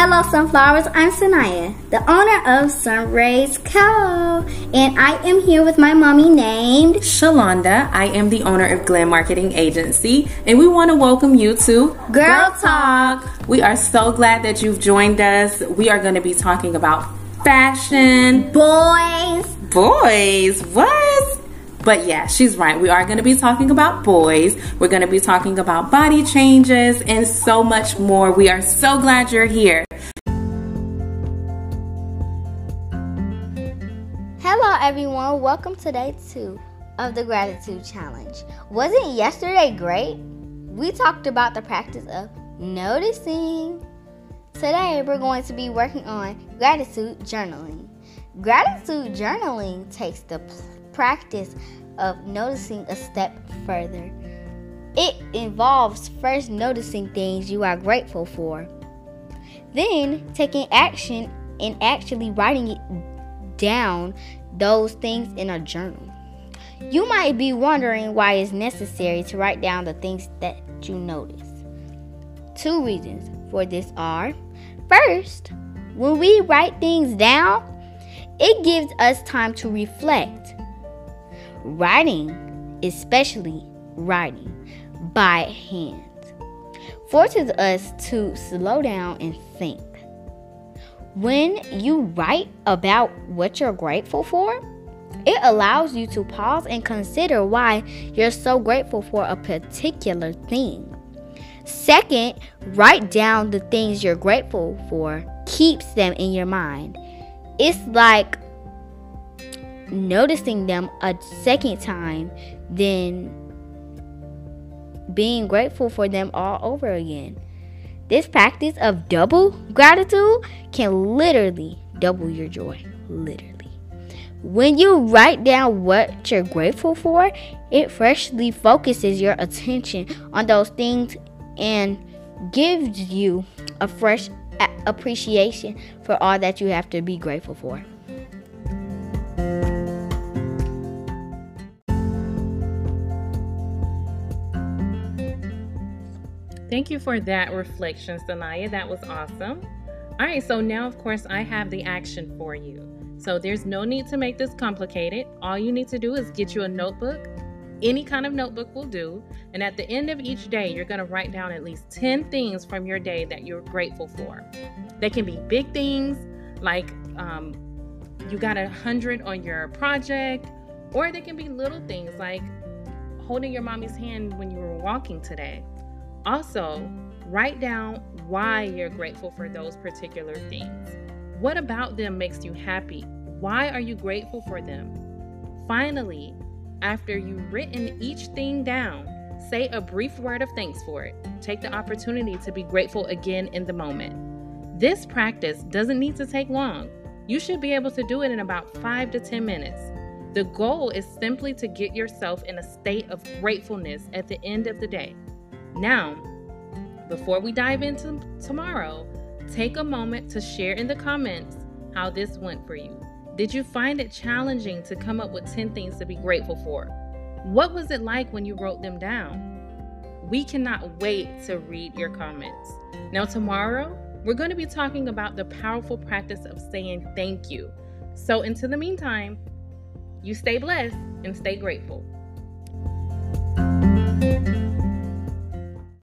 Hello, Sunflowers. I'm Sanaya, the owner of Sunrays Co. And I am here with my mommy named Shalonda. I am the owner of Glen Marketing Agency, and we want to welcome you to Girl Talk. We are so glad that you've joined us. We are going to be talking about fashion. Boys. Boys? What? But yeah, she's right. We are going to be talking about boys. We're going to be talking about body changes and so much more. We are so glad you're here. Hello, everyone. Welcome to day two of the Gratitude Challenge. Wasn't yesterday great? We talked about the practice of noticing. Today, we're going to be working on gratitude journaling. Gratitude journaling takes the practice of noticing a step further. It involves first noticing things you are grateful for, then taking action and actually writing it down those things in a journal. You might be wondering why it's necessary to write down the things that you notice. Two reasons for this are first, when we write things down, it gives us time to reflect Writing, especially writing by hand, forces us to slow down and think. When you write about what you're grateful for, it allows you to pause and consider why you're so grateful for a particular thing. Second, write down the things you're grateful for, keeps them in your mind. It's like noticing them a second time then being grateful for them all over again. This practice of double gratitude can literally double your joy. Literally. When you write down what you're grateful for, it freshly focuses your attention on those things and gives you a fresh appreciation for all that you have to be grateful for. Thank you for that reflection, Sanaya. That was awesome. All right, so now, of course, I have the action for you. So there's no need to make this complicated. All you need to do is get you a notebook. Any kind of notebook will do. And at the end of each day, you're going to write down at least 10 things from your day that you're grateful for. They can be big things like um, you got a hundred on your project, or they can be little things like holding your mommy's hand when you were walking today also, write down why you're grateful for those particular things. What about them makes you happy? Why are you grateful for them? Finally, after you've written each thing down, say a brief word of thanks for it. Take the opportunity to be grateful again in the moment. This practice doesn't need to take long. You should be able to do it in about 5 to 10 minutes. The goal is simply to get yourself in a state of gratefulness at the end of the day. Now, before we dive into tomorrow, take a moment to share in the comments how this went for you. Did you find it challenging to come up with 10 things to be grateful for? What was it like when you wrote them down? We cannot wait to read your comments. Now, tomorrow, we're going to be talking about the powerful practice of saying thank you. So, until the meantime, you stay blessed and stay grateful.